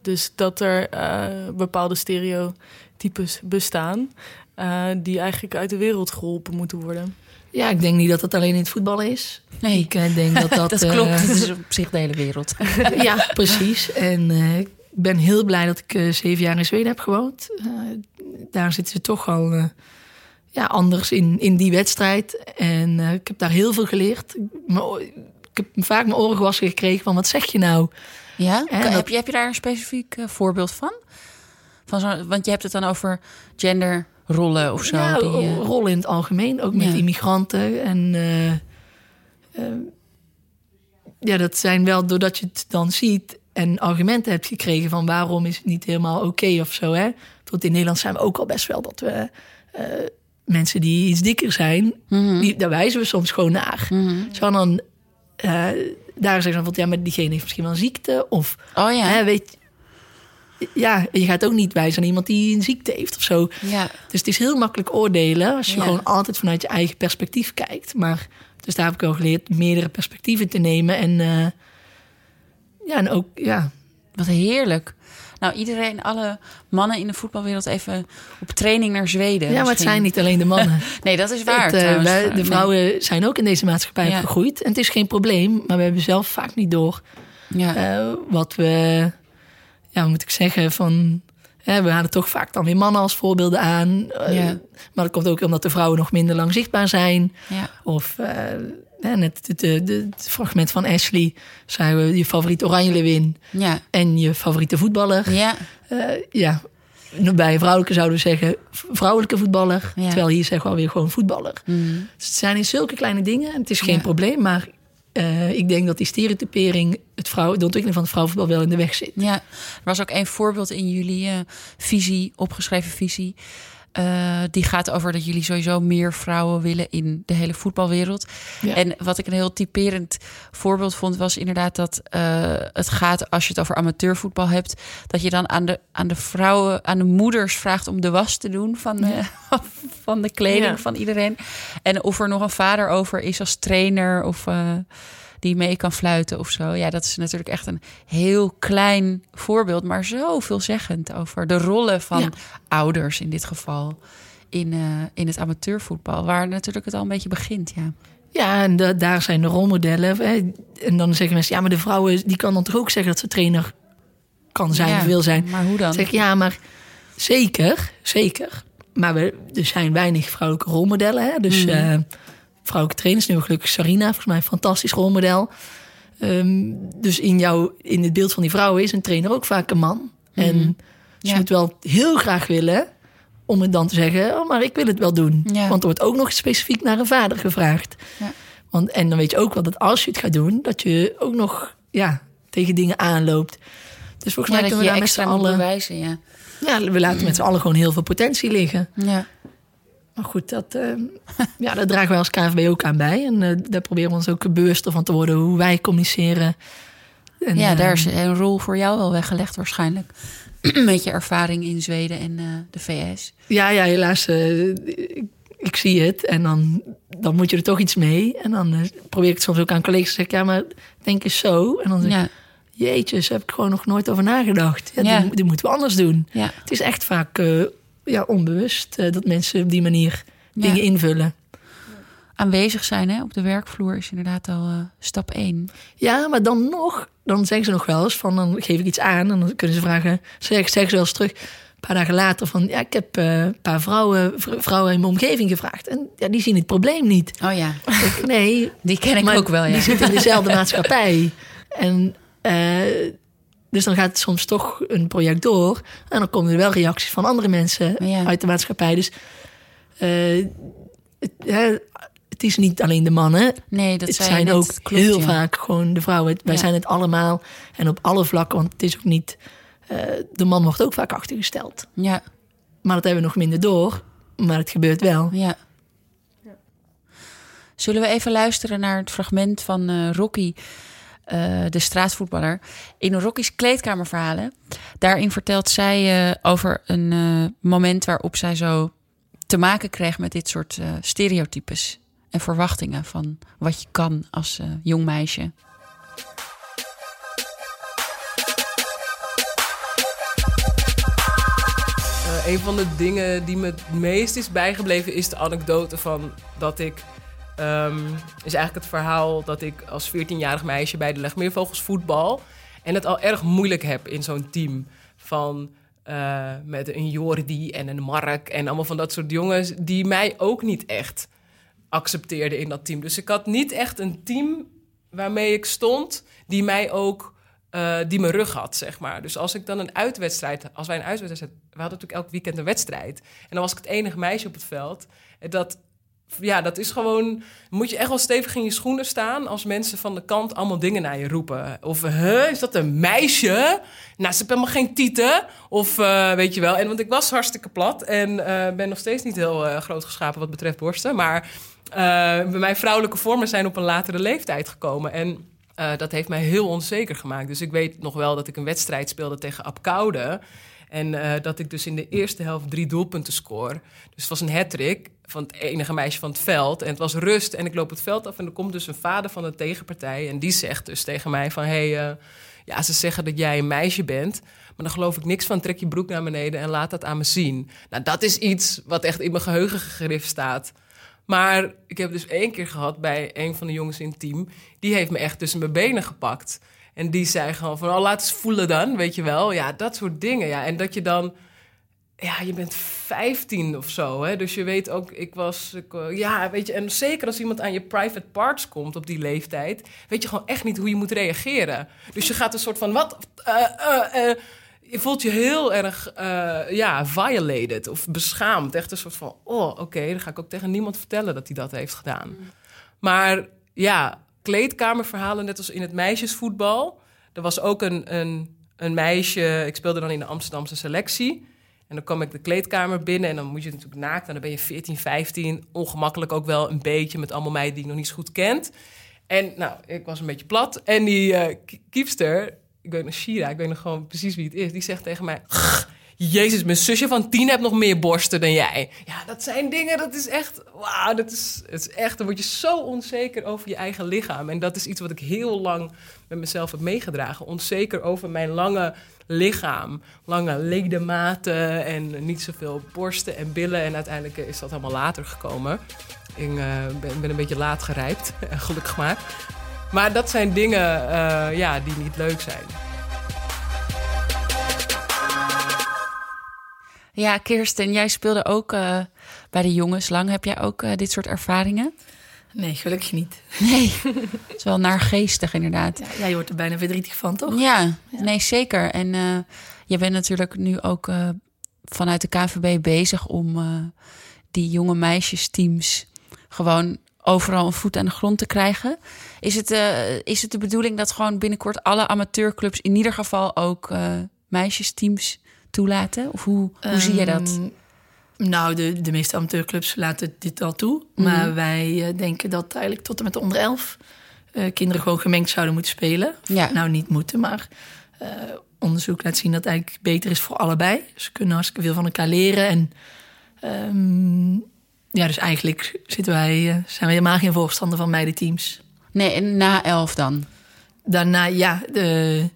Dus dat er eh, bepaalde stereotypes bestaan... eh, die eigenlijk uit de wereld geholpen moeten worden. Ja, ik denk niet dat het alleen in het voetbal is. Nee. Ik eh, denk dat dat... Dat eh, klopt. Het is op zich de hele wereld. ja, precies. En eh, ik ben heel blij dat ik eh, zeven jaar in Zweden heb gewoond. Daar zitten ze toch al eh, ja, anders in, in die wedstrijd. En eh, ik heb daar heel veel geleerd. Ik heb vaak mijn oren gewassen gekregen van wat zeg je nou? Ja? En heb, je, heb je daar een specifiek eh, voorbeeld van? van zo, want je hebt het dan over rollen of zo. Ja, die, rollen in het algemeen, ook met Ja. immigranten. En ja, dat zijn wel doordat je het dan ziet en argumenten hebt gekregen van waarom is het niet helemaal oké of zo. Hè? Tot in Nederland zijn we ook al best wel dat we eh, mensen die iets dikker zijn, Mhm. die, daar wijzen we soms gewoon naar. Zo dan eh, daar zeggen ze van ja, maar diegene heeft misschien wel een ziekte of Oh ja. hè, weet ja, je gaat ook niet wijzen aan iemand die een ziekte heeft of zo. ja. Dus het is heel makkelijk oordelen als je Ja. gewoon altijd vanuit je eigen perspectief kijkt. Maar dus daar heb ik wel geleerd meerdere perspectieven te nemen. En eh, ja, en ook ja. Wat heerlijk. Nou, iedereen, alle mannen in de voetbalwereld even op training naar Zweden. ja, maar het zijn niet alleen de mannen. Nee, dat is waar Het, eh, wij- de Nee. vrouwen zijn ook in deze maatschappij Ja. gegroeid. En het is geen probleem, maar we hebben zelf vaak niet door Ja. eh, wat we, ja, moet ik zeggen, van. We halen toch vaak dan weer mannen als voorbeelden aan. Eh, Ja. Maar dat komt ook omdat de vrouwen nog minder lang zichtbaar zijn. ja. Of net het, het fragment van Ashley. Zijn we je favoriete oranje leeuwin Ja. en je favoriete voetballer. Ja. Eh, ja, bij vrouwelijke zouden we zeggen vrouwelijke voetballer. Ja. Terwijl hier zeggen we alweer gewoon voetballer. Mm. Dus het zijn in zulke kleine dingen. En het is geen Ja. probleem, maar eh, ik denk dat die stereotypering het vrouw, de ontwikkeling van het vrouwenvoetbal wel in de weg zit. Ja, er was ook een voorbeeld in jullie eh, visie, opgeschreven visie. Eh, die gaat over dat jullie sowieso meer vrouwen willen in de hele voetbalwereld. Ja. En wat ik een heel typerend voorbeeld vond, was inderdaad dat eh, het gaat, als je het over amateurvoetbal hebt, dat je dan aan de, aan de vrouwen, aan de moeders vraagt om de was te doen van de, van de kleding Ja. van iedereen. En of er nog een vader over is als trainer of eh, die mee kan fluiten of zo. Ja, dat is natuurlijk echt een heel klein voorbeeld, maar zo veelzeggend over de rollen van Ja. ouders in dit geval. In, eh, in het amateurvoetbal, waar natuurlijk het al een beetje begint. Ja. Ja, en da- daar zijn de rolmodellen. Hè. En dan zeggen mensen, ja, maar de vrouwen die kan dan toch ook zeggen dat ze trainer kan zijn Ja, of wil zijn. Maar hoe dan? Zeg ja, maar zeker, zeker. Maar we, er zijn weinig vrouwelijke rolmodellen. Hè? Dus eh, vrouwelijke trainers, nu gelukkig Sarina, volgens mij een fantastisch rolmodel. Ehm, dus in, jou, in het beeld van die vrouwen is een trainer ook vaak een man. En ze Mhm. Ja. moet wel heel graag willen om het dan te zeggen, oh, maar ik wil het wel doen. Ja. Want er wordt ook nog specifiek naar een vader gevraagd. Ja. Want, en dan weet je ook wel dat als je het gaat doen, dat je ook nog ja, tegen dingen aanloopt. Dus volgens mij kunnen we daar met z'n allen... bewijzen. Ja. Ja, we laten met z'n allen gewoon heel veel potentie liggen. Ja. Maar goed, dat, eh, ja, daar dragen wij als KNVB ook aan bij. En eh, daar proberen we ons ook bewuster van te worden hoe wij communiceren. En, ja, eh, daar is een rol voor jou wel weggelegd waarschijnlijk. Met je ervaring in Zweden en eh, de VS. Ja, ja, helaas. eh, ik, ik zie het en dan, dan moet je er toch iets mee. En dan eh, probeer ik het soms ook aan collega's te zeggen... ja, maar denk eens zo. En dan zeg ik, Ja, jeetje, daar heb ik gewoon nog nooit over nagedacht. Ja, Ja. Dit, dit moeten we anders doen. ja. Het is echt vaak eh, ja, onbewust eh, dat mensen op die manier dingen invullen. Aanwezig zijn hè, op de werkvloer is inderdaad al eh, stap één. Ja, maar dan nog, dan zeggen ze nog wel eens van, dan geef ik iets aan en dan kunnen ze vragen, zeg, zeggen ze wel eens terug, een paar dagen later van, ja, ik heb eh, een paar vrouwen, vrouwen in mijn omgeving gevraagd en ja, die zien het probleem niet. Oh ja, Ik, nee, die ken ik ook wel. Ja. die zitten in dezelfde maatschappij en dus dan gaat soms toch een project door en dan komen er wel reacties van andere mensen Ja. uit de maatschappij. Dus eh, het, hè, het is niet alleen de mannen, Nee, dat het zijn net. ook klopt, heel ja. vaak gewoon de vrouwen. Wij Ja. zijn het allemaal en op alle vlakken, want het is ook niet. eh, de man wordt ook vaak achtergesteld. Ja, Maar dat hebben we nog minder door. Maar het gebeurt wel. ja. Zullen we even luisteren naar het fragment van eh, Rocky, eh, de straatvoetballer, in Rocky's kleedkamerverhalen. Daarin vertelt zij eh, over een eh, moment waarop zij zo te maken kreeg met dit soort stereotypes en verwachtingen van wat je kan als jong meisje. Een van de dingen die me het meest is bijgebleven is de anekdote van dat ik. Ehm, is eigenlijk het verhaal dat ik als 14-jarig meisje bij de Legmeervogels voetbal. En het al erg moeilijk heb in zo'n team. Van eh, met een Jordi en een Mark en allemaal van dat soort jongens. die mij ook niet echt accepteerden in dat team. Dus ik had niet echt een team waarmee ik stond. die mij ook eh, die mijn rug had, zeg maar. Dus als ik dan een uitwedstrijd, als wij een uitwedstrijd, we hadden natuurlijk elk weekend een wedstrijd. En dan was ik het enige meisje op het veld. Dat, ja, dat is gewoon, moet je echt wel stevig in je schoenen staan als mensen van de kant allemaal dingen naar je roepen. Of, huh, is dat een meisje? Nou, ze hebben helemaal geen tieten. Of, eh, weet je wel. En want ik was hartstikke plat en eh, ben nog steeds niet heel eh, groot geschapen wat betreft borsten. Maar mijn vrouwelijke vormen zijn op een latere leeftijd gekomen. En dat heeft mij heel onzeker gemaakt. Dus ik weet nog wel dat ik een wedstrijd speelde tegen Apkoude. En eh, dat ik dus in de eerste helft drie doelpunten scoor. Dus het was een hat-trick van het enige meisje van het veld. En het was rust en ik loop het veld af en er komt dus een vader van de tegenpartij. En die zegt dus tegen mij van... Hey, eh, ja, ze zeggen dat jij een meisje bent, maar dan geloof ik niks van. Trek je broek naar beneden en laat dat aan me zien. Nou, dat is iets wat echt in mijn geheugen gegrift staat. Maar ik heb dus één keer gehad bij een van de jongens in het team. Die heeft me echt tussen mijn benen gepakt. En die zei gewoon van, oh, laat eens voelen dan, weet je wel. Ja, dat soort dingen. Ja. En dat je dan... Ja, je bent 15 of zo, hè. Dus je weet ook, ik was... Ik, eh, ja, weet je, en zeker als iemand aan je private parts komt op die leeftijd... weet je gewoon echt niet hoe je moet reageren. Dus je gaat een soort van, wat... Eh, eh, je voelt je heel erg ja, violated of beschaamd. Echt een soort van, oh, oké, dan ga ik ook tegen niemand vertellen dat hij dat heeft gedaan. Maar ja, kleedkamerverhalen, net als in het meisjesvoetbal. Er was ook een, een, een meisje, ik speelde dan in de Amsterdamse selectie. En dan kwam ik de kleedkamer binnen en dan moet je natuurlijk naakt. En dan ben je 14, 15, ongemakkelijk ook wel een beetje... met allemaal meiden die ik nog niet zo goed kent. En nou, ik was een beetje plat. En die kiepster, ik weet nog Shira, ik weet nog gewoon precies wie het is... die zegt tegen mij... Jezus, mijn zusje van tien heeft nog meer borsten dan jij. Ja, dat zijn dingen, dat is echt... Wauw, dat is, het is echt... Dan word je zo onzeker over je eigen lichaam. En dat is iets wat ik heel lang met mezelf heb meegedragen. Onzeker over mijn lange lichaam. Lange ledematen en niet zoveel borsten en billen. En uiteindelijk is dat allemaal later gekomen. Ik eh, ben, een beetje laat gerijpt, gelukkig maar. Maar dat zijn dingen eh, ja, die niet leuk zijn. Ja, Kirsten, jij speelde ook eh, bij de jongens lang. Heb jij ook eh, dit soort ervaringen? Nee, gelukkig niet. Nee, het is wel naargeestig inderdaad. Ja, jij wordt er bijna verdrietig van, toch? Ja, nee, zeker. En eh, je bent natuurlijk nu ook vanuit de KVB bezig om die jonge meisjesteams gewoon overal een voet aan de grond te krijgen. Is het, is het de bedoeling dat gewoon binnenkort alle amateurclubs in ieder geval ook meisjesteams toelaten? Of hoe, hoe zie je dat? Ehm, Nou, de, de meeste amateurclubs laten dit al toe. Maar wij eh, denken dat eigenlijk tot en met de onder 11 eh, kinderen gewoon gemengd zouden moeten spelen. Ja. Nou, niet moeten, maar eh, onderzoek laat zien dat het eigenlijk beter is voor allebei. Ze kunnen hartstikke veel van elkaar leren. En ehm, ja, dus eigenlijk zitten wij, zijn we helemaal geen voorstander van meidenteams. Nee, en na elf dan? Daarna, ja, de,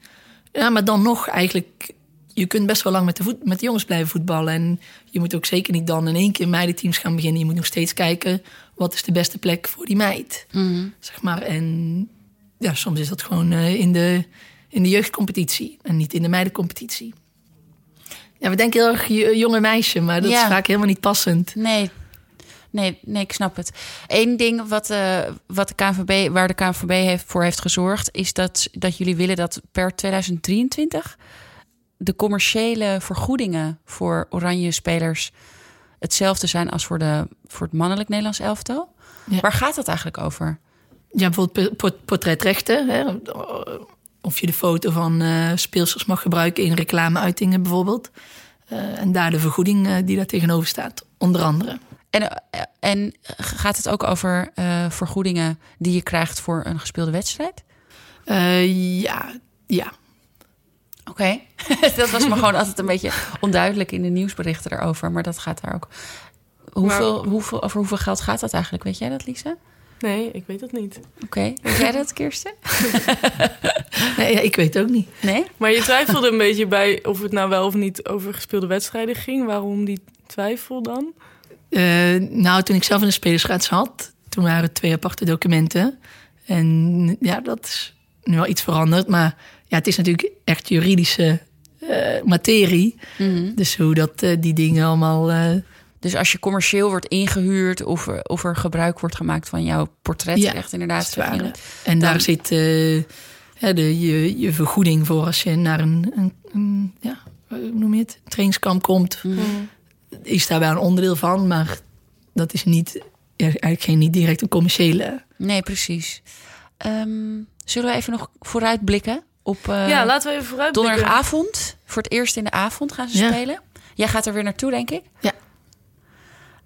ja, maar dan nog eigenlijk... Je kunt best wel lang met de, voet, met de jongens blijven voetballen. En je moet ook zeker niet dan in één keer meidenteams gaan beginnen. Je moet nog steeds kijken, wat is de beste plek voor die meid? Zeg maar. En ja, soms is dat gewoon eh, in, de, in de jeugdcompetitie. En niet in de meidencompetitie. Ja, we denken heel erg jonge meisje, maar dat Ja. is vaak helemaal niet passend. Nee. Nee, nee, ik snap het. Eén ding wat, eh, wat de KNVB, waar de KNVB heeft, voor heeft gezorgd, is dat, dat jullie willen dat per 2023 de commerciële vergoedingen voor oranje spelers hetzelfde zijn als voor, de, voor het mannelijk Nederlands elftal. Ja. Waar gaat dat eigenlijk over? Ja, bijvoorbeeld po- po- portretrechten. Hè? Of je de foto van eh speelsters mag gebruiken in reclameuitingen bijvoorbeeld. Eh, en daar de vergoeding eh, die daar tegenover staat, onder andere. En, en gaat het ook over vergoedingen die je krijgt voor een gespeelde wedstrijd? Ja, ja. Oké, dat was me gewoon altijd een beetje onduidelijk in de nieuwsberichten erover, maar dat gaat daar ook. Hoeveel, hoeveel, over hoeveel geld gaat dat eigenlijk? Weet jij dat, Lisa? Nee, ik weet dat niet. Oké, weet jij dat, Kirsten? Nee, ja, ik weet ook niet. Nee? Maar je twijfelde een beetje bij of het nou wel of niet over gespeelde wedstrijden ging. Waarom die twijfel dan? Eh, nou, toen ik zelf in de spelersraad zat, toen waren het twee aparte documenten. En ja, dat is nu wel iets veranderd. Maar ja, het is natuurlijk echt juridische eh, materie. Dus hoe dat eh, die dingen allemaal... eh, Dus als je commercieel wordt ingehuurd of, er- of er gebruik wordt gemaakt van jouw portretrecht, Ja, inderdaad. je het. En daar zit... de, je, je vergoeding voor als je naar een, een, een ja, hoe noem je het, trainingskamp komt, Mhm. is daar wel een onderdeel van, maar dat is niet, eigenlijk geen niet direct een commerciële. Nee, precies. Ehm, zullen we even nog vooruitblikken op eh, ja, laten we even vooruit. donderdagavond? Voor het eerst in de avond gaan ze Ja. spelen. Jij gaat er weer naartoe, denk ik. Ja.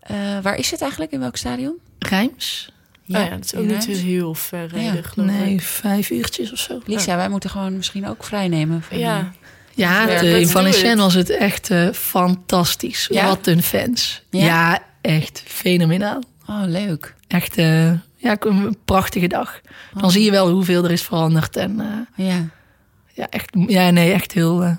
Eh, waar is het eigenlijk? In welk stadion? Rijms? Ja, ja, dat is ook niet Rijms. heel ver rijden, Ja. geloof Nee, ik. vijf uurtjes of zo. Lisa, wij moeten gewoon misschien ook vrijnemen. Van, Ja, Ja, het, Ja, eh, in Valenciennes was het echt eh, fantastisch. Ja? Wat een fans. Ja? Ja? echt fenomenaal. Oh, leuk. Echt eh, ja, een prachtige dag. Dan zie je wel hoeveel er is veranderd. En eh, Ja. Ja, echt, ja, nee, echt heel. eh,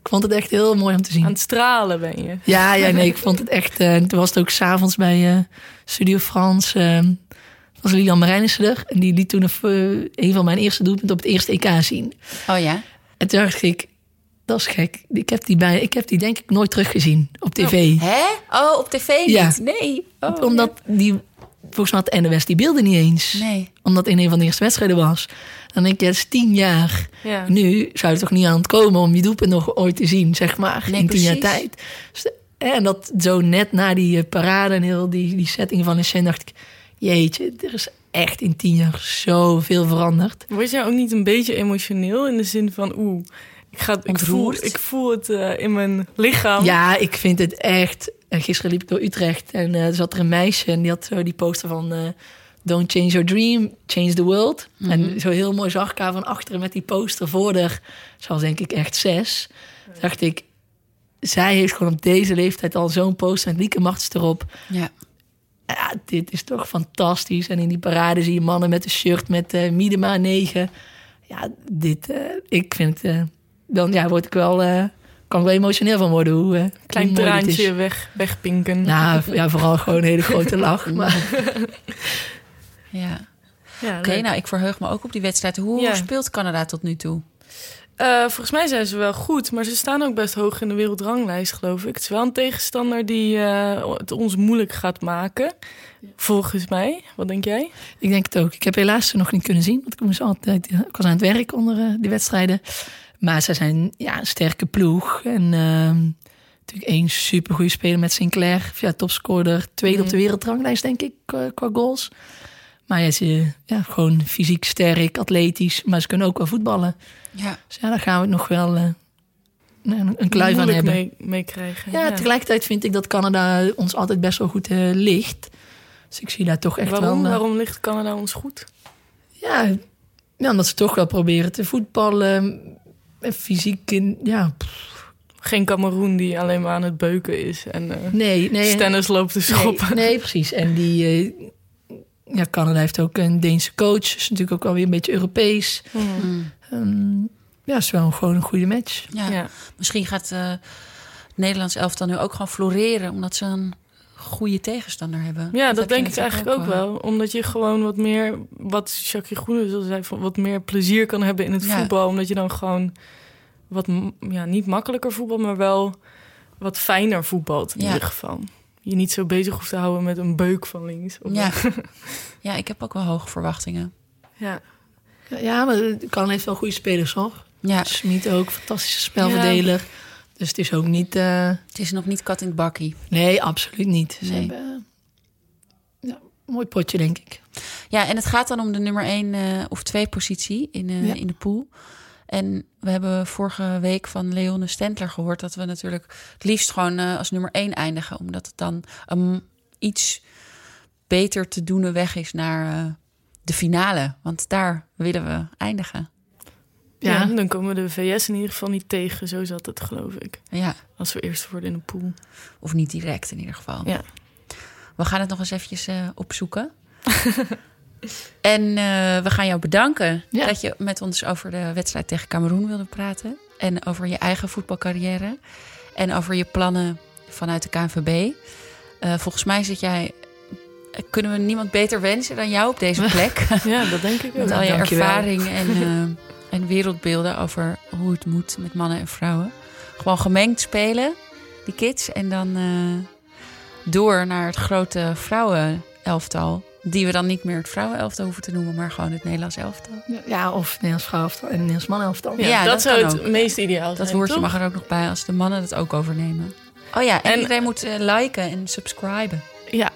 ik vond het echt heel mooi om te zien. aan het stralen ben je. Ja, ja, nee, ik vond het echt. eh, en toen was het ook s'avonds bij eh, Studio Frans. eh, was Lilian Marijnissen er. En die liet toen een, een van mijn eerste doelpunten op het eerste EK zien. Oh ja? En toen dacht ik, dat is gek. Ik heb die, bij, ik heb die denk ik nooit teruggezien op tv. Hè? Oh, op tv niet? Ja. Nee. Oh, Omdat die, volgens mij had de NOS die beelden niet eens. Nee. Omdat in een van de eerste wedstrijden was. Dan denk je, het is tien jaar. Ja. Nu zou je toch niet aan het komen om je doelpunt nog ooit te zien, zeg maar. Nee, in tien jaar tijd. Dus en dat zo net na die eh, parade en heel die, die setting van de scène dacht ik... Jeetje, er is echt in tien jaar zoveel veranderd. Word jij ook niet een beetje emotioneel in de zin van oeh, ik, ga, ik, voel, ik voel het eh, in mijn lichaam. Ja, ik vind het echt... En gisteren liep ik door Utrecht en eh, zat er een meisje... en die had zo die poster van... Don't change your dream, change the world. En zo heel mooi zag ik haar van achteren met die poster voor haar. Ze was denk ik echt zes. Toen dacht ik, zij heeft gewoon op deze leeftijd al zo'n poster met Lieke Martens erop. Ja. Ja, dit is toch fantastisch. En in die parade zie je mannen met een shirt met eh Miedema 9. Ja, dit, eh, ik vind eh, dan ja, word ik wel, eh, kan ik wel emotioneel van worden. Hoe, Klein traantje weg, wegpinken. Nou, ja, vooral gewoon een hele grote lach. Maar ja. ja, Oké, nou, ik verheug me ook op die wedstrijd. Hoe Ja. speelt Canada tot nu toe? Eh, volgens mij zijn ze wel goed, maar ze staan ook best hoog in de wereldranglijst, geloof ik. Het is wel een tegenstander die eh, het ons moeilijk gaat maken. Volgens mij. Wat denk jij? ik denk het ook. Ik heb helaas ze nog niet kunnen zien. Want ik, moest altijd, ik was aan het werk onder eh, die wedstrijden. Maar ze zijn ja, een sterke ploeg. En ehm, natuurlijk één supergoeie speler met Sinclair. Ja, topscorer. Tweede op de wereldranglijst, denk ik, qua, qua goals. Maar ja, ze ja, gewoon fysiek sterk, atletisch. Maar ze kunnen ook wel voetballen. Ja. Dus ja, daar gaan we het nog wel eh, een, een kluif aan Moeilijk hebben. mee, mee krijgen. Ja, tegelijkertijd vind ik dat Canada ons altijd best wel goed eh, ligt. Dus ik zie daar toch echt Waarom? wel... eh, Waarom ligt Canada ons goed? Ja, ja, omdat ze toch wel proberen te voetballen. En fysiek in... Ja, pff, Geen Cameroen die alleen maar aan het beuken is en eh nee, nee. Stennis loopt te schoppen. Nee, nee, precies. En die... ja, Canada heeft ook een Deense coach. Dus natuurlijk ook wel weer een beetje Europees. Ehm, ja, is wel gewoon een goede match. Ja. Ja. Misschien gaat eh, het Nederlands elftal nu ook gewoon floreren... omdat ze een goede tegenstander hebben. Ja, dat denk ik eigenlijk ook wel. Omdat je gewoon wat meer, wat Jacques Groene zei, van wat meer plezier kan hebben in het Ja. voetbal. Omdat je dan gewoon wat, ja, niet makkelijker voetbal, maar wel wat fijner voetbalt in Ja. ieder geval. Je niet zo bezig hoeft te houden met een beuk van links. Of Ja. ja, ik heb ook wel hoge verwachtingen. ja. Ja, maar Canada heeft wel goede spelers, hoor. Ja, Smit ook, fantastische spelverdeler. Dus het is ook niet... eh, het is nog niet kat in het bakkie. Nee, absoluut niet. Ze Nee. hebben eh, ja, mooi potje, denk ik. Ja, en het gaat dan om de nummer 1 of 2 positie in, eh, Ja. in de pool. En we hebben vorige week van Leone Stentler gehoord dat we natuurlijk het liefst gewoon eh, als nummer 1 eindigen. Omdat het dan een iets beter te doen weg is naar eh, de finale. Want daar willen we eindigen. Ja. Ja. dan komen we de VS in ieder geval niet tegen. Zo zat het, geloof ik. Ja, Als we eerst worden in de pool. of niet direct in ieder geval. Ja. We gaan het nog eens eventjes eh, opzoeken. en eh, we gaan jou bedanken Ja. dat je met ons over de wedstrijd tegen Cameroen wilde praten. En over je eigen voetbalcarrière. En over je plannen vanuit de KNVB. Eh, volgens mij zit jij... Kunnen we niemand beter wensen dan jou op deze plek? Ja, dat denk ik ook. met al je dankjewel. ervaring en, eh, en wereldbeelden over hoe het moet met mannen en vrouwen. Gewoon gemengd spelen, die kids. En dan eh, door naar het grote vrouwenelftal. Die we dan niet meer het vrouwenelftal hoeven te noemen, maar gewoon het Nederlands elftal. Ja, of Nederlands vrouwenelftal en Nederlands mannenelftal. Ja, Ja, dat, dat zou het ook. meest ideaal zijn. Dat woordje toch? mag er ook nog bij als de mannen het ook overnemen. Oh ja, en, En- iedereen moet eh, liken en subscriben. Ja.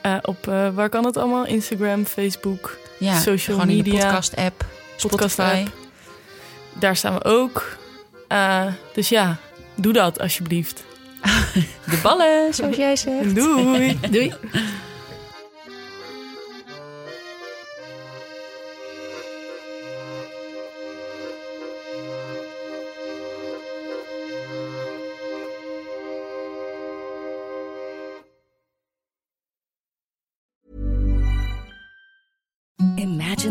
Eh, op eh, waar kan het allemaal? Instagram, Facebook, Ja, social gewoon in de media, podcast-app, podcast Spotify. app. Daar staan we ook. Eh, dus ja, doe dat alsjeblieft. De ballen, zoals jij zegt. Doei. Doei.